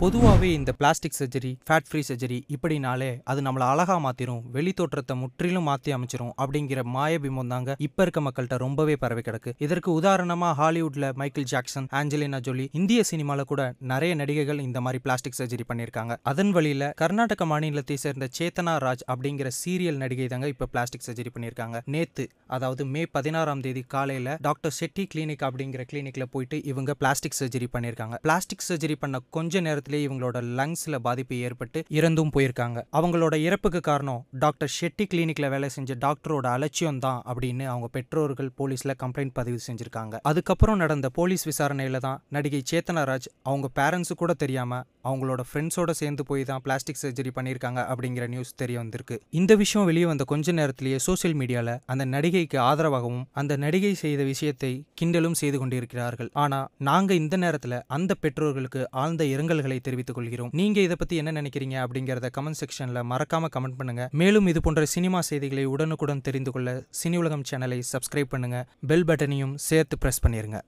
பொதுவாகவே இந்த plastic surgery fat free surgery இப்படினாலே அது நம்மளை அழகா மாற்றிடும் வெளி தோற்றத்தை முற்றிலும் மாற்றி அமைச்சிரும் அப்படிங்கிற மாயபிம்பம் தாங்க இப்போ இருக்க மக்கள்கிட்ட ரொம்பவே பரவி கிடக்கு. இதற்கு உதாரணமாக ஹாலிவுட்டில் மைக்கேல் ஜாக்சன் ஆஞ்சலினா ஜோலி இந்திய சினிமாவில் கூட நிறைய நடிகைகள் இந்த மாதிரி பிளாஸ்டிக் சர்ஜரி பண்ணியிருக்காங்க அதன் வழியில் கர்நாடக மாநிலத்தை சேர்ந்த சேத்தனா ராஜ் அப்படிங்கிற சீரியல் நடிகை தாங்க இப்போ பிளாஸ்டிக் சர்ஜரி பண்ணியிருக்காங்க நேத்து அதாவது மே பதினாறாம் தேதி காலையில் டாக்டர் செட்டி கிளினிக் அப்படிங்கிற கிளினிக்கில் போயிட்டு இவங்க பிளாஸ்டிக் சர்ஜரி பண்ணியிருக்காங்க பிளாஸ்டிக் சர்ஜரி பண்ண கொஞ்ச நேரத்தில் இவங்களோட லங்ஸில் பாதிப்பு ஏற்பட்டு இறந்தும் போயிருக்காங்க. அவங்களோட இறப்புக்கு காரணம் டாக்டர் ஷெட்டி கிளினிக்ல வேலை செஞ்ச டாக்டரோட அலட்சியம் தான் அப்படின்னு அவங்க பெற்றோர்கள் போலீஸில் கம்ப்ளைண்ட் பதிவு செஞ்சிருக்காங்க. அதுக்கப்புறம் நடந்த போலீஸ் விசாரணையில் தான் நடிகை சேத்தனா ராஜ் அவங்க பேரண்ட்ஸு கூட தெரியாமல் அவங்களோட ஃப்ரெண்ட்ஸோட சேர்ந்து போய் தான் பிளாஸ்டிக் சர்ஜரி பண்ணியிருக்காங்க அப்படிங்கிற நியூஸ் தெரிய வந்திருக்கு. இந்த விஷயம் வெளியே வந்த கொஞ்ச நேரத்திலேயே சோஷியல் மீடியாவில் அந்த நடிகைக்கு ஆதரவாகவும் அந்த நடிகை செய்த விஷயத்தை கிண்டலும் செய்து கொண்டிருக்கிறார்கள். ஆனால் நாங்கள் இந்த நேரத்தில் அந்த பெற்றோர்களுக்கு ஆழ்ந்த இரங்கல்களை தெரிவித்துக் கொள்கிறோம். நீங்கள் இதை பற்றி என்ன நினைக்கிறீங்க அப்படிங்கிறத கமெண்ட் செக்ஷனில் மறக்காம கமெண்ட் பண்ணுங்க. மேலும் இது போன்ற சினிமா செய்திகளை உடனுக்குடன் தெரிந்து கொள்ள சினி உலகம் சேனலை சப்ஸ்கிரைப் பண்ணுங்க. பெல் பட்டனையும் சேர்த்து ப்ரெஸ் பண்ணிருங்க.